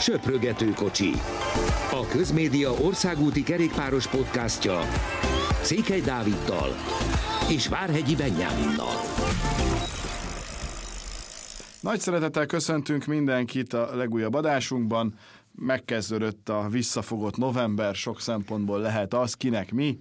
Söprögető kocsi. A Közmédia országúti kerékpáros podcastja Székely Dáviddal és Várhegyi Benyáminnal. Nagy szeretettel köszöntünk mindenkit a legújabb adásunkban. Megkezdődött a visszafogott november, sok szempontból lehet az, kinek mi.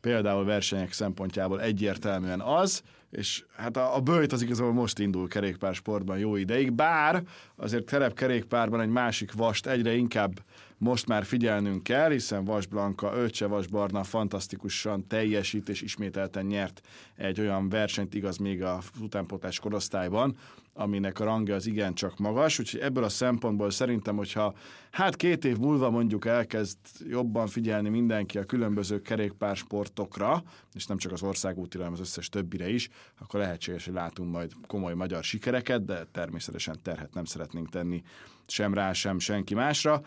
Például versenyek szempontjából egyértelműen az, és hát a, a bőjt az igazából most indul kerékpársportban jó ideig, bár azért terepkerékpárban egy másik vast egyre inkább most már figyelnünk kell, hiszen Vas Blanka, Öccse Vas Barna fantasztikusan teljesít és ismételten nyert egy olyan versenyt, igaz még a utánpótlás korosztályban, aminek a rangja az igencsak magas, úgyhogy ebből a szempontból szerintem, hogyha hát két év múlva mondjuk elkezd jobban figyelni mindenki a különböző kerékpársportokra, és nem csak az országútira, hanem az összes többire is, akkor lehetséges, hogy látunk majd komoly magyar sikereket, de természetesen terhet nem szeretnénk tenni sem rá, sem senki másra.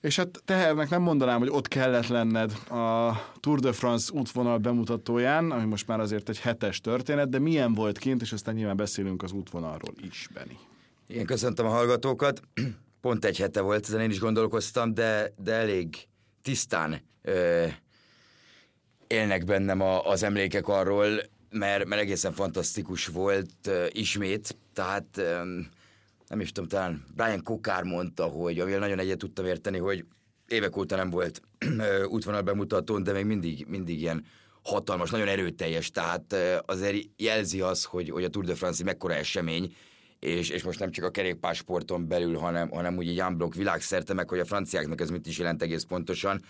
És hát tehernek nem mondanám, hogy ott kellett lenned a Tour de France útvonal bemutatóján, ami most már azért egy hetes történet, de milyen volt kint, és aztán nyilván beszélünk az útvonalról is, Beni. Igen, köszöntöm a hallgatókat. Pont egy hete volt, ezen én is gondolkoztam, de, de elég tisztán ö, élnek bennem a, az emlékek arról, mert, mert egészen fantasztikus volt ö, ismét, tehát ö, nem is tudom, talán Brian Kokár mondta, hogy amivel nagyon egyet tudtam érteni, hogy évek óta nem volt útvonal bemutatón, de még mindig, mindig ilyen hatalmas, nagyon erőteljes, tehát azért jelzi az, hogy, hogy a Tour de France mekkora esemény, és, és most nem csak a kerékpársporton belül, hanem, hanem úgy egy unblock világszerte, meg hogy a franciáknak ez mit is jelent egész pontosan,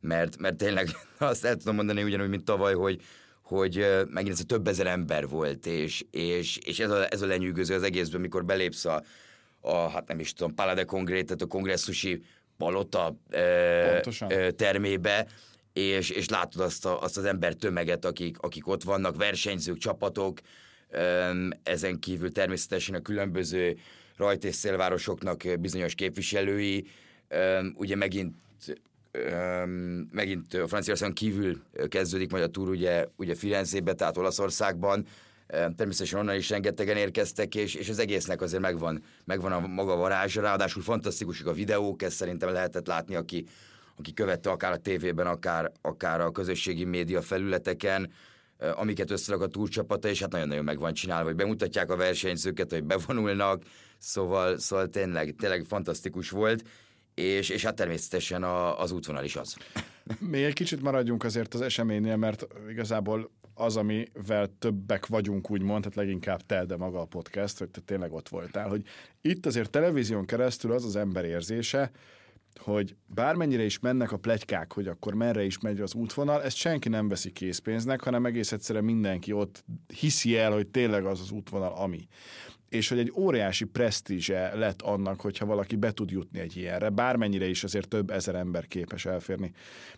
mert, mert tényleg azt el tudom mondani ugyanúgy, mint tavaly, hogy, hogy megint ez a több ezer ember volt, és, és, és ez, a, ez a lenyűgöző az egészben, mikor belépsz a, a, hát nem is tudom, Palade Congrès, tehát a kongresszusi palota e, e, termébe, és, és látod azt, a, azt az ember tömeget, akik, akik ott vannak, versenyzők, csapatok, e, ezen kívül természetesen a különböző rajt- és szélvárosoknak bizonyos képviselői, e, ugye megint megint a Franciaországon kívül kezdődik majd a túr ugye, ugye Firenzébe, tehát Olaszországban, Természetesen onnan is rengetegen érkeztek, és, és az egésznek azért megvan, megvan a maga varázsa, ráadásul fantasztikusak a videók, ezt szerintem lehetett látni, aki, aki követte akár a tévében, akár, akár a közösségi média felületeken, amiket összerak a túrcsapata, és hát nagyon-nagyon meg van csinálva, hogy bemutatják a versenyzőket, hogy bevonulnak, szóval, szóval tényleg, tényleg fantasztikus volt, és, és hát természetesen a, az útvonal is az. Még egy kicsit maradjunk azért az eseménynél, mert igazából az, amivel többek vagyunk, úgymond, tehát leginkább te, de maga a podcast, hogy te tényleg ott voltál, hogy itt azért televízión keresztül az az ember érzése, hogy bármennyire is mennek a plegykák, hogy akkor merre is megy az útvonal, ezt senki nem veszi készpénznek, hanem egész egyszerűen mindenki ott hiszi el, hogy tényleg az az útvonal, ami. És hogy egy óriási presztízse lett annak, hogyha valaki be tud jutni egy ilyenre, bármennyire is azért több ezer ember képes elférni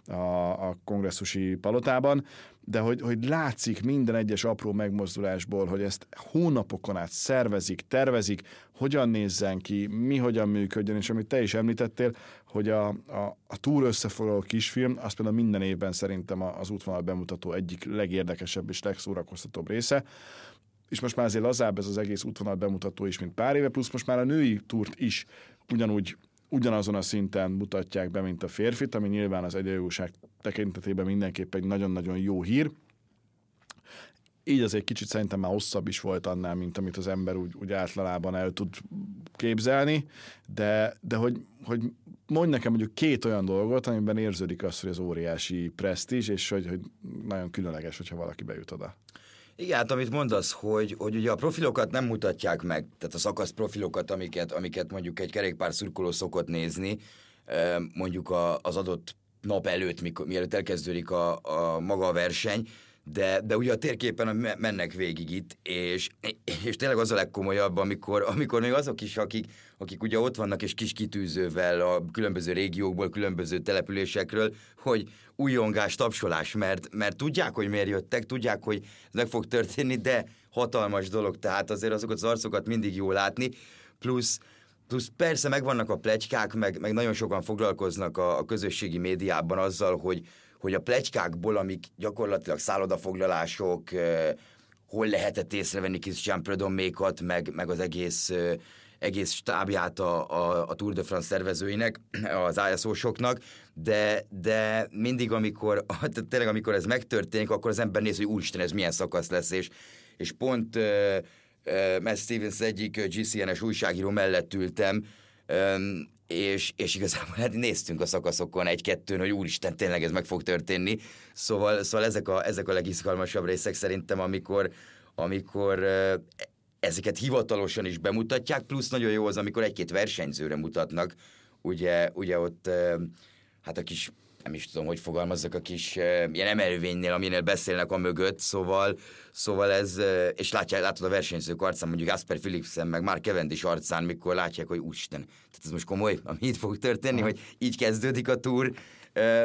a, a kongresszusi palotában, de hogy, hogy látszik minden egyes apró megmozdulásból, hogy ezt hónapokon át szervezik, tervezik, hogyan nézzen ki, mi hogyan működjön, és amit te is említettél, hogy a, a, a túl összefoglaló kisfilm, az például minden évben szerintem az útvonal bemutató egyik legérdekesebb és legszórakoztatóbb része, és most már azért lazább ez az egész útvonal bemutató is, mint pár éve, plusz most már a női túrt is ugyanúgy ugyanazon a szinten mutatják be, mint a férfit, ami nyilván az egyenjogúság tekintetében mindenképp egy nagyon-nagyon jó hír. Így azért kicsit szerintem már hosszabb is volt annál, mint amit az ember úgy, úgy általában el tud képzelni, de, de hogy, hogy mondj nekem mondjuk két olyan dolgot, amiben érződik az, hogy az óriási presztízs, és hogy, hogy nagyon különleges, hogyha valaki bejut oda. Igen, hát amit mondasz, hogy, hogy ugye a profilokat nem mutatják meg, tehát a szakasz profilokat, amiket, amiket mondjuk egy kerékpár szurkoló szokott nézni, mondjuk az adott nap előtt, mikor, mielőtt elkezdődik a, a maga a verseny, de, de ugye a térképen mennek végig itt, és, és tényleg az a legkomolyabb, amikor, amikor még azok is, akik, akik ugye ott vannak és kis kitűzővel a különböző régiókból, különböző településekről, hogy újongás, tapsolás, mert, mert tudják, hogy miért jöttek, tudják, hogy ez meg fog történni, de hatalmas dolog, tehát azért azokat az arcokat mindig jó látni, plusz Plusz persze megvannak a plegykák, meg, meg nagyon sokan foglalkoznak a, a közösségi médiában azzal, hogy, hogy a plegykákból, amik gyakorlatilag szállodafoglalások, hol lehetett észrevenni Christian Predomékat, meg, meg az egész egész stábját a, a, a Tour de France szervezőinek, az ISO-soknak, de, de mindig, amikor, tényleg amikor ez megtörténik, akkor az ember néz, hogy úristen, ez milyen szakasz lesz, és, és pont uh, uh, Matt Stevens egyik GCN-es újságíró mellett ültem, um, és, és igazából hát néztünk a szakaszokon egy-kettőn, hogy úristen, tényleg ez meg fog történni. Szóval, szóval ezek, a, ezek a legizgalmasabb részek szerintem, amikor, amikor ezeket hivatalosan is bemutatják, plusz nagyon jó az, amikor egy-két versenyzőre mutatnak. Ugye, ugye ott hát a kis nem is tudom, hogy fogalmazzak a kis ilyen emelvénynél, aminél beszélnek a mögött, szóval, szóval ez, és látják, látod a versenyzők arcán, mondjuk Asper Philipsen, meg már Cavendish arcán, mikor látják, hogy úristen, tehát ez most komoly, ami itt fog történni, hogy így kezdődik a túr,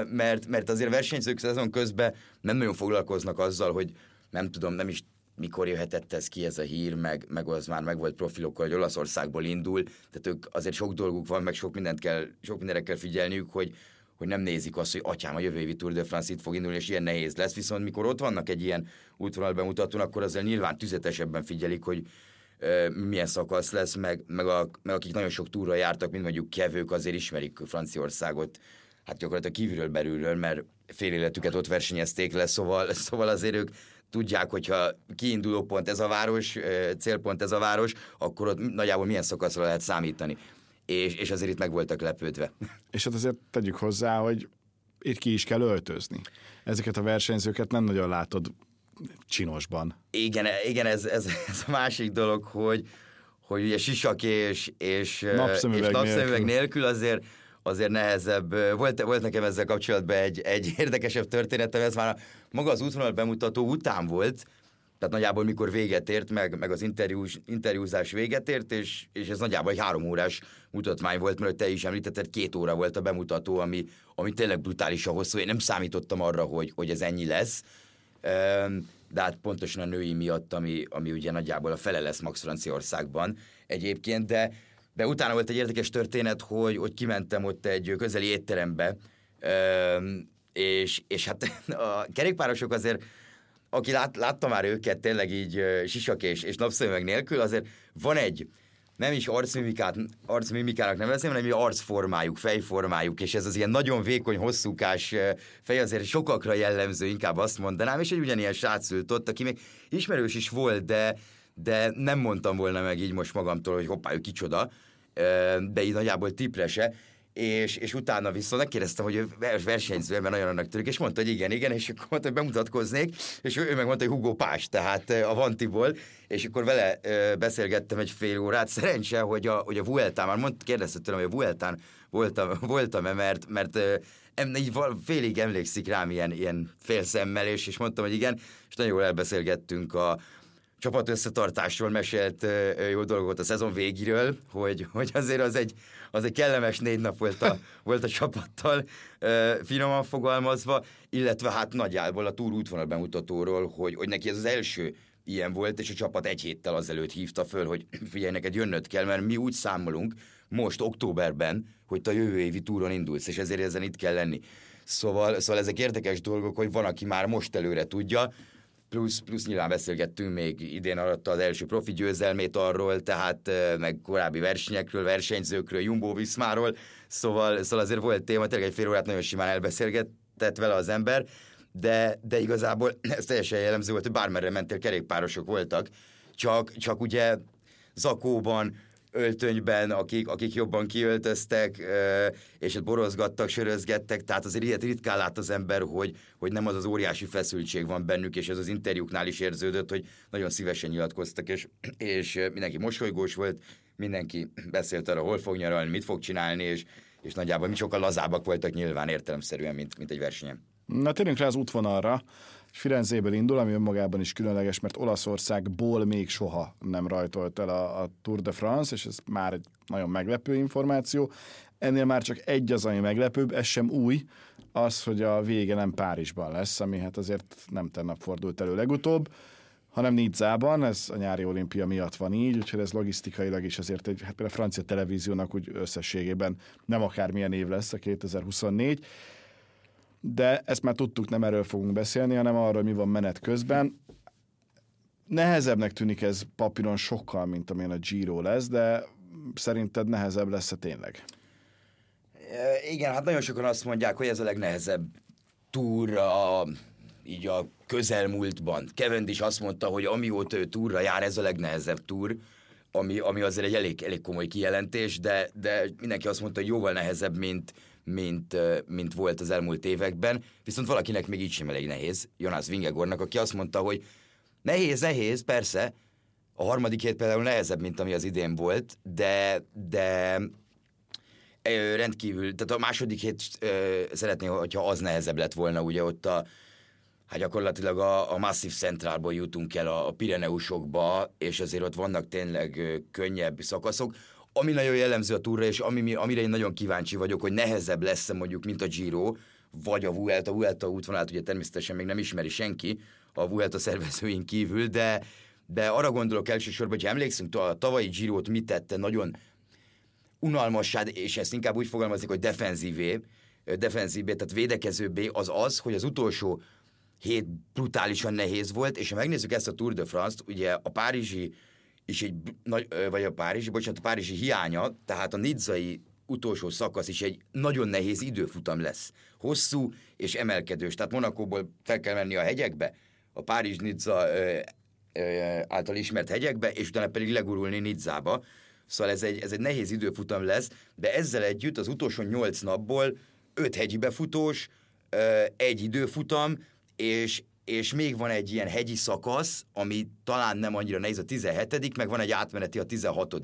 mert, mert azért a versenyzők szezon közben nem nagyon foglalkoznak azzal, hogy nem tudom, nem is mikor jöhetett ez ki ez a hír, meg, meg az már meg volt profilokkal, hogy Olaszországból indul, tehát ők azért sok dolguk van, meg sok mindent kell, sok mindenre kell figyelniük, hogy, hogy nem nézik azt, hogy atyám, a jövő évi Tour de France itt fog indulni, és ilyen nehéz lesz, viszont mikor ott vannak egy ilyen útvonal bemutatón, akkor azért nyilván tüzetesebben figyelik, hogy ö, milyen szakasz lesz, meg, meg, a, meg akik nagyon sok túra jártak, mint mondjuk kevők, azért ismerik Franciaországot, hát gyakorlatilag kívülről belülről, mert fél életüket ott versenyezték le, szóval, szóval azért ők tudják, hogyha kiinduló pont ez a város, célpont ez a város, akkor ott nagyjából milyen szakaszra lehet számítani és, és azért itt meg voltak lepődve. És hát azért tegyük hozzá, hogy itt ki is kell öltözni. Ezeket a versenyzőket nem nagyon látod csinosban. Igen, igen ez, ez, ez a másik dolog, hogy, hogy ugye sisak és, és napszemüveg, és napszemüveg nélkül. nélkül azért azért nehezebb. Volt, volt nekem ezzel kapcsolatban egy, egy érdekesebb történetem, ez már a, maga az útvonal bemutató után volt, tehát nagyjából mikor véget ért, meg, meg az interjús, interjúzás véget ért, és, és ez nagyjából egy három órás mutatmány volt, mert te is említetted, két óra volt a bemutató, ami, ami tényleg brutálisan hosszú. Én nem számítottam arra, hogy, hogy ez ennyi lesz, de hát pontosan a női miatt, ami, ami ugye nagyjából a fele lesz Max Franciaországban egyébként, de, de utána volt egy érdekes történet, hogy, hogy kimentem ott egy közeli étterembe, és, és hát a kerékpárosok azért aki lát, látta már őket tényleg így sisak és, és napszemüveg nélkül, azért van egy, nem is arcmimikát, arcmimikának nevezném, hanem arcformájuk, fejformájuk, és ez az ilyen nagyon vékony, hosszúkás fej azért sokakra jellemző, inkább azt mondanám, és egy ugyanilyen srác ült ott, aki még ismerős is volt, de, de nem mondtam volna meg így most magamtól, hogy hoppá, ő kicsoda, de így nagyjából tipre se, és, és utána viszont megkérdeztem, hogy ő versenyző, mert nagyon annak tűnik, és mondta, hogy igen, igen, és akkor mondta, hogy bemutatkoznék, és ő, meg mondta, hogy Hugo Pás, tehát a Vantiból, és akkor vele beszélgettem egy fél órát. Szerencse, hogy a, hogy a Vueltán, már mondta, kérdezte tőlem, hogy a Vueltán voltam, voltam-e, mert, mert em, így félig emlékszik rám ilyen, ilyen félszemmel, és, és mondtam, hogy igen, és nagyon jól elbeszélgettünk a, csapat összetartásról mesélt jó dolgot a szezon végéről, hogy, hogy azért az egy, az egy kellemes négy nap volt a, volt a csapattal, finoman fogalmazva, illetve hát nagyjából a túr útvonal bemutatóról, hogy, hogy neki ez az első ilyen volt, és a csapat egy héttel azelőtt hívta föl, hogy figyelj, neked jönnöd kell, mert mi úgy számolunk most októberben, hogy te a jövő évi túron indulsz, és ezért ezen itt kell lenni. Szóval, szóval ezek érdekes dolgok, hogy van, aki már most előre tudja, plusz, plusz nyilván beszélgettünk még idén alatt az első profi győzelmét arról, tehát meg korábbi versenyekről, versenyzőkről, Jumbo Viszmáról, szóval, szóval azért volt téma, tényleg egy fél órát nagyon simán elbeszélgetett vele az ember, de, de igazából ez teljesen jellemző volt, hogy bármerre mentél, kerékpárosok voltak, csak, csak ugye zakóban, öltönyben, akik, akik jobban kiöltöztek, és borozgattak, sörözgettek, tehát azért ilyet ritkán lát az ember, hogy, hogy nem az az óriási feszültség van bennük, és ez az interjúknál is érződött, hogy nagyon szívesen nyilatkoztak, és, és mindenki mosolygós volt, mindenki beszélt arra, hol fog nyaralni, mit fog csinálni, és, és nagyjából mi sokkal lazábbak voltak nyilván értelemszerűen, mint, mint egy versenyen. Na térjünk rá az útvonalra. Firenzéből indul, ami önmagában is különleges, mert Olaszországból még soha nem rajtolt el a, a Tour de France, és ez már egy nagyon meglepő információ. Ennél már csak egy az, ami meglepőbb, ez sem új, az, hogy a vége nem Párizsban lesz, ami hát azért nem tennap fordult elő legutóbb, hanem Nizzában, ez a nyári olimpia miatt van így, úgyhogy ez logisztikailag is azért egy, hát a francia televíziónak úgy összességében nem akármilyen év lesz a 2024 de ezt már tudtuk, nem erről fogunk beszélni, hanem arról, mi van menet közben. Nehezebbnek tűnik ez papíron sokkal, mint amilyen a Giro lesz, de szerinted nehezebb lesz-e tényleg? E, igen, hát nagyon sokan azt mondják, hogy ez a legnehezebb túr a, így a közelmúltban. Kevin is azt mondta, hogy amióta ő túra jár, ez a legnehezebb túr, ami, ami azért egy elég, elég komoly kijelentés, de, de mindenki azt mondta, hogy jóval nehezebb, mint, mint, mint volt az elmúlt években, viszont valakinek még így sem elég nehéz, Jonas Vingegornak, aki azt mondta, hogy nehéz, nehéz, persze, a harmadik hét például nehezebb, mint ami az idén volt, de, de rendkívül, tehát a második hét szeretné, hogyha az nehezebb lett volna, ugye ott a, hát gyakorlatilag a, a Massive Centralból jutunk el a, a Pireneusokba, és azért ott vannak tényleg könnyebb szakaszok. Ami nagyon jellemző a túra, és ami, amire én nagyon kíváncsi vagyok, hogy nehezebb lesz mondjuk, mint a Giro, vagy a Vuelta. A Vuelta útvonalát ugye természetesen még nem ismeri senki a Vuelta szervezőink kívül, de, de arra gondolok elsősorban, hogy emlékszünk, a tavalyi Girot mit tette nagyon unalmassá, és ezt inkább úgy fogalmazik, hogy defenzívé, defenzívé, tehát védekezőbbé, az az, hogy az utolsó hét brutálisan nehéz volt, és ha megnézzük ezt a Tour de France-t, ugye a párizsi és egy vagy a párizsi, bocsánat, a párizsi hiánya, tehát a nidzai utolsó szakasz is egy nagyon nehéz időfutam lesz. Hosszú és emelkedős, tehát Monakóból fel kell menni a hegyekbe, a Párizs-Nizza által ismert hegyekbe, és utána pedig legurulni Nizzába. Szóval ez egy, ez egy nehéz időfutam lesz, de ezzel együtt az utolsó nyolc napból öt hegyi befutós, egy időfutam, és, és még van egy ilyen hegyi szakasz, ami talán nem annyira nehéz a 17 meg van egy átmeneti a 16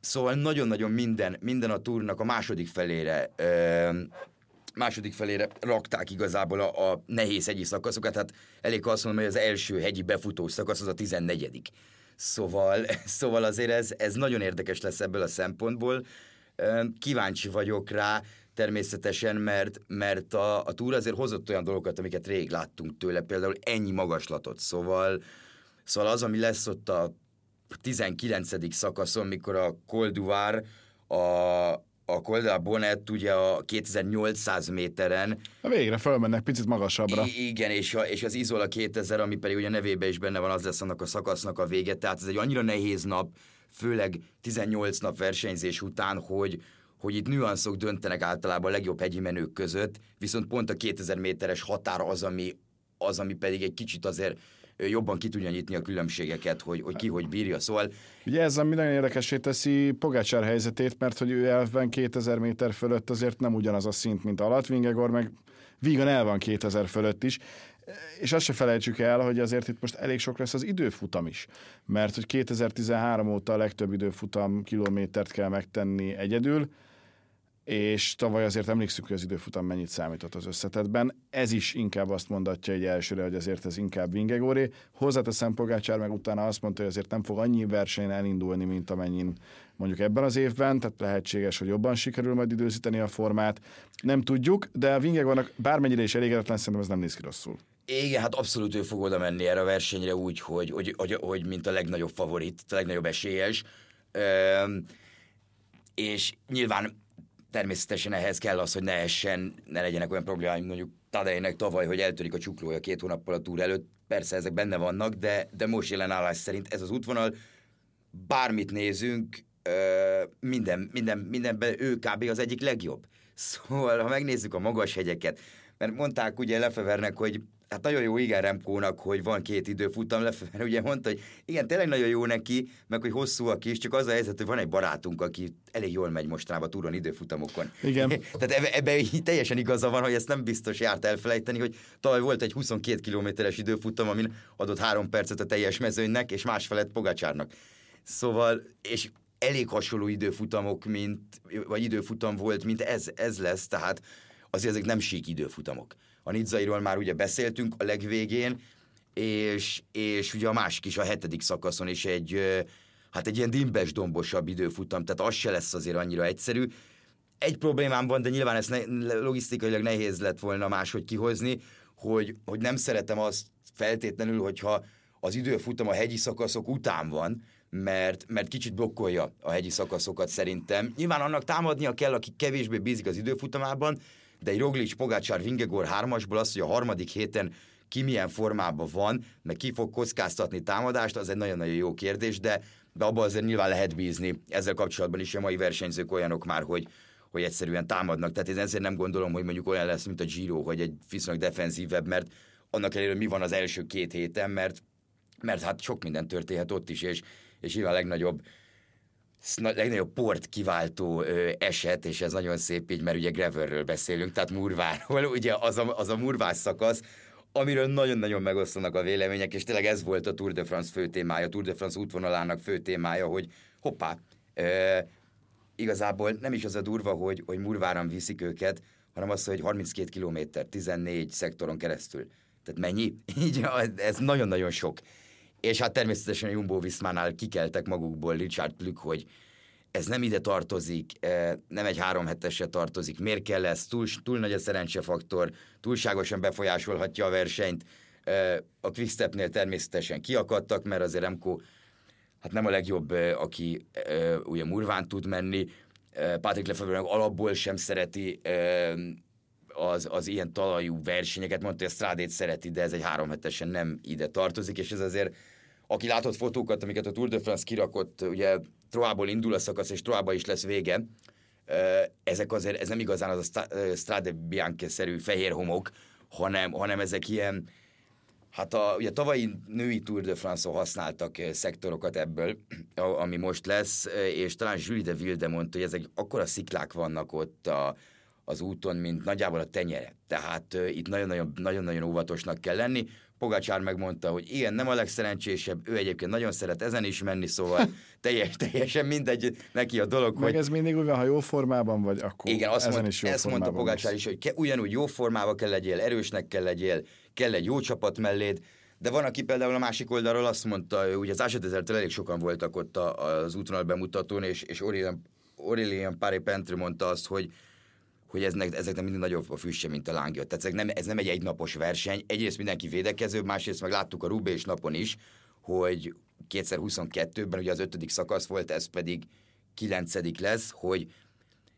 Szóval nagyon-nagyon minden, minden a túrnak a második felére második felére rakták igazából a, a nehéz hegyi szakaszokat, hát elég azt mondom, hogy az első hegyi befutó szakasz az a 14 Szóval, szóval azért ez, ez nagyon érdekes lesz ebből a szempontból. Kíváncsi vagyok rá, természetesen, mert, mert a, a túra azért hozott olyan dolgokat, amiket rég láttunk tőle, például ennyi magaslatot. Szóval, szóval az, ami lesz ott a 19. szakaszon, mikor a Colduvár a, a Coldal Bonnet ugye a 2800 méteren. A végre fölmennek picit magasabbra. I- igen, és, a, és az Izola 2000, ami pedig ugye nevében is benne van, az lesz annak a szakasznak a vége. Tehát ez egy annyira nehéz nap, főleg 18 nap versenyzés után, hogy, hogy itt nüanszok döntenek általában a legjobb hegyi menők között, viszont pont a 2000 méteres határ az, ami, az, ami pedig egy kicsit azért jobban ki tudja nyitni a különbségeket, hogy, hogy ki hogy bírja. Szóval... Ugye ez ami nagyon érdekesé teszi Pogácsár helyzetét, mert hogy ő elvben 2000 méter fölött azért nem ugyanaz a szint, mint alatt. Vingegor meg vígan el van 2000 fölött is. És azt se felejtsük el, hogy azért itt most elég sok lesz az időfutam is, mert hogy 2013 óta a legtöbb időfutam kilométert kell megtenni egyedül, és tavaly azért emlékszünk, hogy az időfutam mennyit számított az összetetben. Ez is inkább azt mondatja egy elsőre, hogy azért ez inkább Vingegoré. Hozzáteszem Pogácsár meg utána azt mondta, hogy azért nem fog annyi versenyen elindulni, mint amennyin mondjuk ebben az évben, tehát lehetséges, hogy jobban sikerül majd időzíteni a formát. Nem tudjuk, de a Vingegornak bármennyire is elégedetlen, szerintem ez nem néz ki rosszul. Igen, hát abszolút ő fog oda menni erre a versenyre úgy, hogy, hogy, hogy, hogy mint a legnagyobb favorit, a legnagyobb esélyes. Üm, és nyilván természetesen ehhez kell az, hogy ne essen, ne legyenek olyan problémáim mondjuk Tadejnek tavaly, hogy eltörik a csuklója két hónappal a túr előtt. Persze ezek benne vannak, de, de most jelen állás szerint ez az útvonal, bármit nézünk, minden, minden, mindenben ő kb. az egyik legjobb. Szóval, ha megnézzük a magas hegyeket, mert mondták ugye Lefevernek, hogy hát nagyon jó igen Remkónak, hogy van két időfutam, Lefever ugye mondta, hogy igen, tényleg nagyon jó neki, meg hogy hosszúak is, csak az a helyzet, hogy van egy barátunk, aki elég jól megy mostanában túron időfutamokon. Igen. Tehát ebben ebbe teljesen igaza van, hogy ezt nem biztos járt elfelejteni, hogy tavaly volt egy 22 kilométeres időfutam, amin adott három percet a teljes mezőnynek, és másfelett Pogacsárnak. Szóval, és elég hasonló időfutamok, mint, vagy időfutam volt, mint ez, ez lesz, tehát azért ezek nem sík időfutamok. A Nidzairól már ugye beszéltünk a legvégén, és, és ugye a másik is a hetedik szakaszon is egy, hát egy ilyen dimbes dombosabb időfutam, tehát az se lesz azért annyira egyszerű. Egy problémám van, de nyilván ezt ne, logisztikailag nehéz lett volna máshogy kihozni, hogy, hogy nem szeretem azt feltétlenül, hogyha az időfutam a hegyi szakaszok után van, mert, mert kicsit blokkolja a hegyi szakaszokat szerintem. Nyilván annak támadnia kell, aki kevésbé bízik az időfutamában, de egy Roglic, Pogácsár, Vingegor hármasból az, hogy a harmadik héten ki milyen formában van, meg ki fog kockáztatni támadást, az egy nagyon-nagyon jó kérdés, de, de abban azért nyilván lehet bízni. Ezzel kapcsolatban is a mai versenyzők olyanok már, hogy, hogy egyszerűen támadnak. Tehát én ezért nem gondolom, hogy mondjuk olyan lesz, mint a Giro, hogy egy viszonylag defenzívebb, mert annak ellenére mi van az első két héten, mert, mert hát sok minden történhet ott is, és, és nyilván a legnagyobb legnagyobb port kiváltó ö, eset, és ez nagyon szép így, mert ugye Greverről beszélünk, tehát Murváról, ugye az a, az a Murvás szakasz, amiről nagyon-nagyon megosztanak a vélemények, és tényleg ez volt a Tour de France fő témája, a Tour de France útvonalának fő témája, hogy hoppá, ö, igazából nem is az a durva, hogy, hogy Murváran viszik őket, hanem az, hogy 32 kilométer, 14 szektoron keresztül. Tehát mennyi? Így, ez nagyon-nagyon sok. És hát természetesen a Jumbo Viszmánál kikeltek magukból Richard Plük, hogy ez nem ide tartozik, eh, nem egy három hetesre tartozik, miért kell ez, túl, túl nagy a szerencsefaktor, túlságosan befolyásolhatja a versenyt. Eh, a Quickstepnél természetesen kiakadtak, mert azért Remco hát nem a legjobb, eh, aki ugye Murván tud menni, Patrick Lefebvre alapból sem szereti az, az ilyen talajú versenyeket, mondta, hogy a Strádét szereti, de ez egy három hetesen nem ide tartozik, és ez azért aki látott fotókat, amiket a Tour de France kirakott, ugye Troából indul a szakasz, és Troába is lesz vége, ezek azért, ez nem igazán az a Strade Bianche-szerű fehér homok, hanem, hanem ezek ilyen, hát a, ugye tavalyi női Tour de France-on használtak szektorokat ebből, ami most lesz, és talán Julie de Vilde mondta, hogy ezek akkora sziklák vannak ott a, az úton, mint nagyjából a tenyere. Tehát uh, itt nagyon-nagyon óvatosnak kell lenni. Pogacsár megmondta, hogy ilyen nem a legszerencsésebb, ő egyébként nagyon szeret ezen is menni, szóval teljes, teljesen mindegy neki a dolog, Meg hogy... ez mindig úgy van, ha jó formában vagy, akkor Igen, azt ezen mond, is jó ezt mondta lesz. is, hogy ke, ugyanúgy jó formában kell legyél, erősnek kell legyél, kell egy jó csapat melléd, de van, aki például a másik oldalról azt mondta, ugye az Ásatezertől elég sokan voltak ott az útvonal bemutatón, és, és Aurélien, Paré Pentre mondta azt, hogy hogy eznek, ezeknek mindig nagyobb a füstje, mint a lángja. Tehát ez nem, ez nem egy egynapos verseny. Egyrészt mindenki védekező, másrészt meg láttuk a Rubés napon is, hogy 2022-ben ugye az ötödik szakasz volt, ez pedig kilencedik lesz, hogy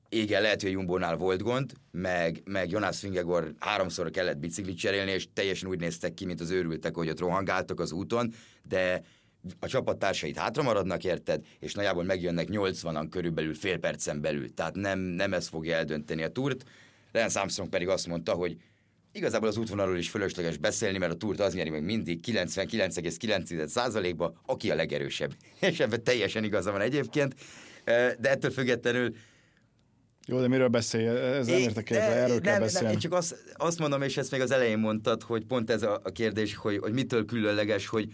igen, lehet, hogy a Jumbónál volt gond, meg, meg Jonas Fingegor háromszor kellett biciklit cserélni, és teljesen úgy néztek ki, mint az őrültek, hogy ott rohangáltak az úton, de a csapattársait hátra maradnak, érted, és nagyjából megjönnek 80-an körülbelül fél percen belül. Tehát nem, nem ez fogja eldönteni a túrt. Lance Armstrong pedig azt mondta, hogy igazából az útvonalról is fölösleges beszélni, mert a túrt az nyeri meg mindig 99,9%-ba, aki a legerősebb. És ebben teljesen igaza van egyébként, de ettől függetlenül Jó, de miről beszélj? Ez nem értek el, erről kell nem, beszélni. Nem, én csak azt, azt mondom, és ezt még az elején mondtad, hogy pont ez a, a kérdés, hogy, hogy mitől különleges, hogy,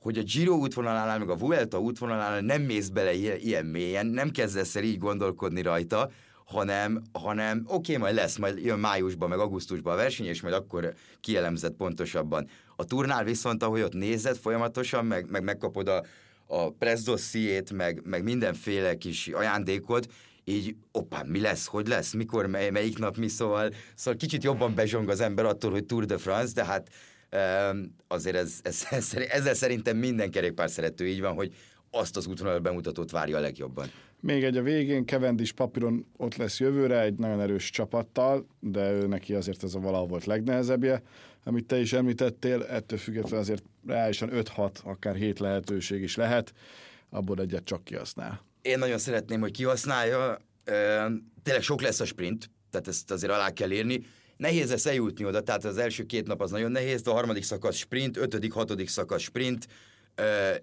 hogy a Giro útvonalánál, meg a Vuelta útvonalánál nem mész bele ilyen, ilyen mélyen, nem kezdesz el így gondolkodni rajta, hanem, hanem oké, okay, majd lesz, majd jön májusban, meg augusztusban a verseny, és majd akkor kielemzett pontosabban. A turnál viszont, ahogy ott nézed folyamatosan, meg, meg megkapod a, a press dossziét, meg, meg mindenféle kis ajándékot, így, oppá, mi lesz, hogy lesz, mikor, mely, melyik nap, mi, szóval, szóval kicsit jobban bezsong az ember attól, hogy Tour de France, de hát azért ez, ez, ez, ezzel szerintem minden kerékpár szerető így van, hogy azt az útvonal bemutatót várja a legjobban. Még egy a végén, Cavendish papíron ott lesz jövőre egy nagyon erős csapattal, de ő neki azért ez a valahol volt legnehezebbje, amit te is említettél, ettől függetlenül azért reálisan 5-6, akár 7 lehetőség is lehet, abból egyet csak kihasznál. Én nagyon szeretném, hogy kihasználja, tényleg sok lesz a sprint, tehát ezt azért alá kell írni, Nehéz lesz eljutni oda, tehát az első két nap az nagyon nehéz, de a harmadik szakasz sprint, ötödik, hatodik szakasz sprint,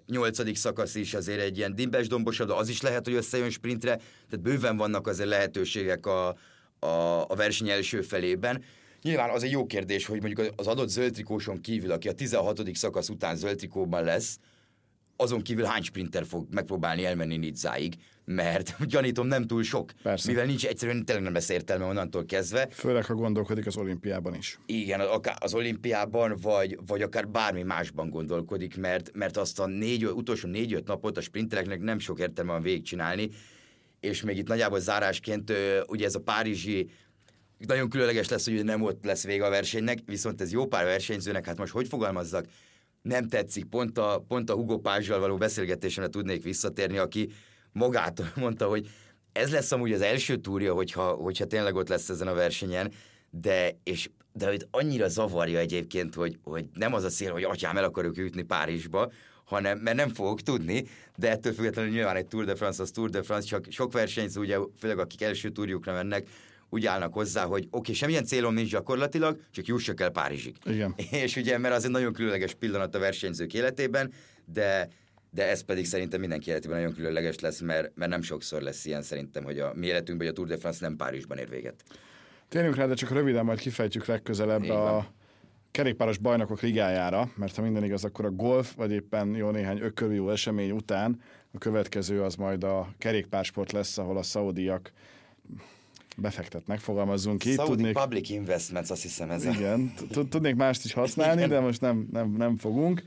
nyolcadik szakasz is azért egy ilyen dimbes dombosabb, de az is lehet, hogy összejön sprintre, tehát bőven vannak azért lehetőségek a, a, a verseny első felében. Nyilván az egy jó kérdés, hogy mondjuk az adott zöldtrikóson kívül, aki a 16. szakasz után zöldtrikóban lesz, azon kívül hány sprinter fog megpróbálni elmenni Nidzáig, mert gyanítom nem túl sok. Persze. Mivel nincs egyszerűen tényleg nem lesz értelme onnantól kezdve. Főleg, ha gondolkodik az olimpiában is. Igen, akár az olimpiában, vagy, vagy akár bármi másban gondolkodik, mert, mert azt a négy, utolsó négy-öt napot a sprintereknek nem sok értelme van végigcsinálni, és még itt nagyjából zárásként ugye ez a párizsi nagyon különleges lesz, hogy nem ott lesz vége a versenynek, viszont ez jó pár versenyzőnek, hát most hogy fogalmazzak, nem tetszik, pont a, pont a Hugo Pázsal való beszélgetésemre tudnék visszatérni, aki magától mondta, hogy ez lesz amúgy az első túrja, hogyha, hogyha tényleg ott lesz ezen a versenyen, de, és, de hogy annyira zavarja egyébként, hogy, hogy nem az a cél, hogy atyám el akarjuk jutni Párizsba, hanem, mert nem fogok tudni, de ettől függetlenül nyilván egy Tour de France az Tour de France, csak sok versenyző, ugye, főleg akik első túrjukra mennek, úgy állnak hozzá, hogy oké, okay, semmilyen célom nincs gyakorlatilag, csak jussak el Párizsig. Igen. És ugye, mert az egy nagyon különleges pillanat a versenyzők életében, de de ez pedig szerintem mindenki életében nagyon különleges lesz, mert, mert nem sokszor lesz ilyen szerintem, hogy a mi életünkben hogy a Tour de France nem Párizsban ér véget. Térjünk rá, de csak röviden majd kifejtjük legközelebb a kerékpáros bajnokok ligájára, mert ha minden igaz, akkor a golf, vagy éppen jó néhány ökölvívó esemény után a következő az majd a kerékpársport lesz, ahol a szaudiak befektetnek, fogalmazzunk ki. Saudi tudnék... Public Investments, azt hiszem ez Igen, tudnék mást is használni, de most nem, nem, nem fogunk.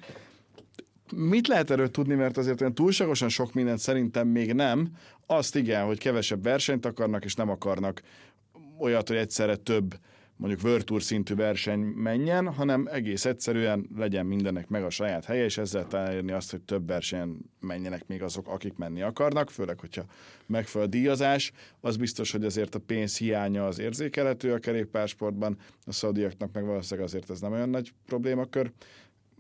Mit lehet erről tudni, mert azért olyan túlságosan sok mindent szerintem még nem. Azt igen, hogy kevesebb versenyt akarnak, és nem akarnak olyat, hogy egyszerre több mondjuk World Tour szintű verseny menjen, hanem egész egyszerűen legyen mindennek meg a saját helye, és ezzel elérni azt, hogy több verseny menjenek még azok, akik menni akarnak, főleg, hogyha megfelel a díjazás, az biztos, hogy azért a pénz hiánya az érzékelhető a kerékpársportban, a szaudiaknak meg valószínűleg azért ez nem olyan nagy problémakör,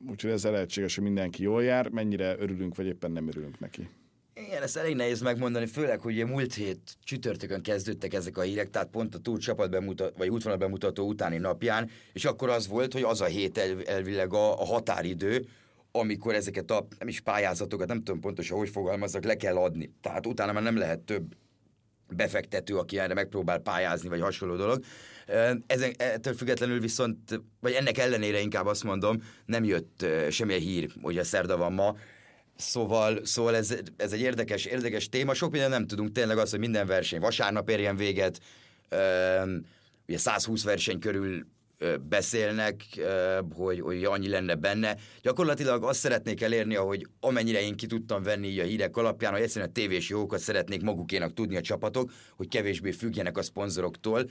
úgyhogy ezzel lehetséges, hogy mindenki jól jár, mennyire örülünk, vagy éppen nem örülünk neki. Igen, ezt elég nehéz megmondani, főleg, hogy ugye múlt hét csütörtökön kezdődtek ezek a hírek, tehát pont a túl csapat bemutat, vagy útvonal bemutató utáni napján, és akkor az volt, hogy az a hét el, elvileg a, a határidő, amikor ezeket a nem is pályázatokat, nem tudom pontosan, hogy fogalmazzak, le kell adni. Tehát utána már nem lehet több befektető, aki erre megpróbál pályázni, vagy hasonló dolog. Ezen, ettől függetlenül viszont, vagy ennek ellenére inkább azt mondom, nem jött semmilyen hír, hogy a szerda van ma, Szóval, szóval ez, ez egy érdekes, érdekes téma. Sok minden nem tudunk tényleg az, hogy minden verseny vasárnap érjen véget. Ugye 120 verseny körül beszélnek, hogy, hogy annyi lenne benne. Gyakorlatilag azt szeretnék elérni, hogy amennyire én ki tudtam venni így a hírek alapján, hogy egyszerűen a tévés jókat szeretnék magukénak tudni a csapatok, hogy kevésbé függjenek a szponzoroktól.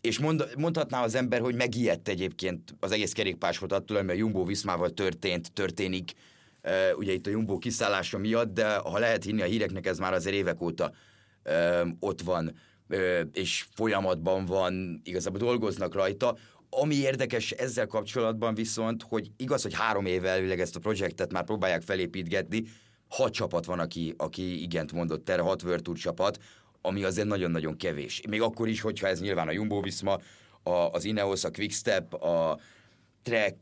És mond, mondhatná az ember, hogy megijedt egyébként az egész kerékpásport attól, ami a Jumbo Viszmával történt, történik, ugye itt a Jumbo kiszállása miatt, de ha lehet hinni a híreknek, ez már azért évek óta ott van, és folyamatban van, igazából dolgoznak rajta. Ami érdekes ezzel kapcsolatban viszont, hogy igaz, hogy három éve elvileg ezt a projektet már próbálják felépítgetni, hat csapat van, aki, aki igent mondott erre, hat World csapat, ami azért nagyon-nagyon kevés. Még akkor is, hogyha ez nyilván a Jumbo Visma, a, az Ineos, a Quickstep, a, Trek,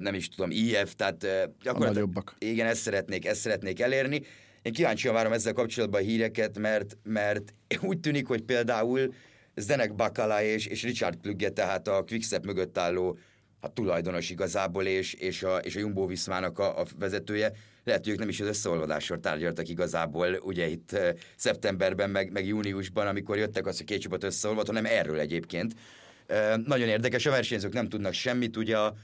nem is tudom, IF, tehát gyakorlatilag... Igen, ezt szeretnék, ezt szeretnék elérni. Én kíváncsian várom ezzel kapcsolatban a híreket, mert, mert úgy tűnik, hogy például Zenek Bakala és, és Richard Plugge, tehát a Quickstep mögött álló a tulajdonos igazából, és, és a, és a Jumbo Viszmának a, a vezetője, lehet, hogy ők nem is az összeolvadásról tárgyaltak igazából, ugye itt uh, szeptemberben, meg, meg júniusban, amikor jöttek az, hogy két csapat összeolvad, hanem erről egyébként. Nagyon érdekes, a versenyzők nem tudnak semmit, ugye a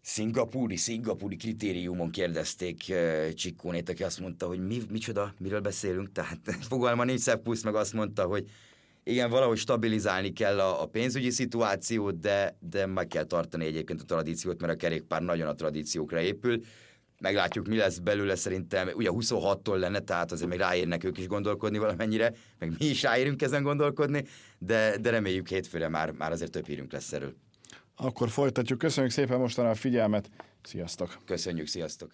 szingapúri, szingapúri kritériumon kérdezték uh, Csikkónét, aki azt mondta, hogy mi, micsoda, miről beszélünk, tehát fogalma nincs Szeppusz, meg azt mondta, hogy igen, valahogy stabilizálni kell a, a pénzügyi szituációt, de, de meg kell tartani egyébként a tradíciót, mert a kerékpár nagyon a tradíciókra épül meglátjuk, mi lesz belőle szerintem. Ugye 26-tól lenne, tehát azért még ráérnek ők is gondolkodni valamennyire, meg mi is ráérünk ezen gondolkodni, de, de reméljük hétfőre már, már azért több hírünk lesz erről. Akkor folytatjuk. Köszönjük szépen mostanában a figyelmet. Sziasztok! Köszönjük, sziasztok!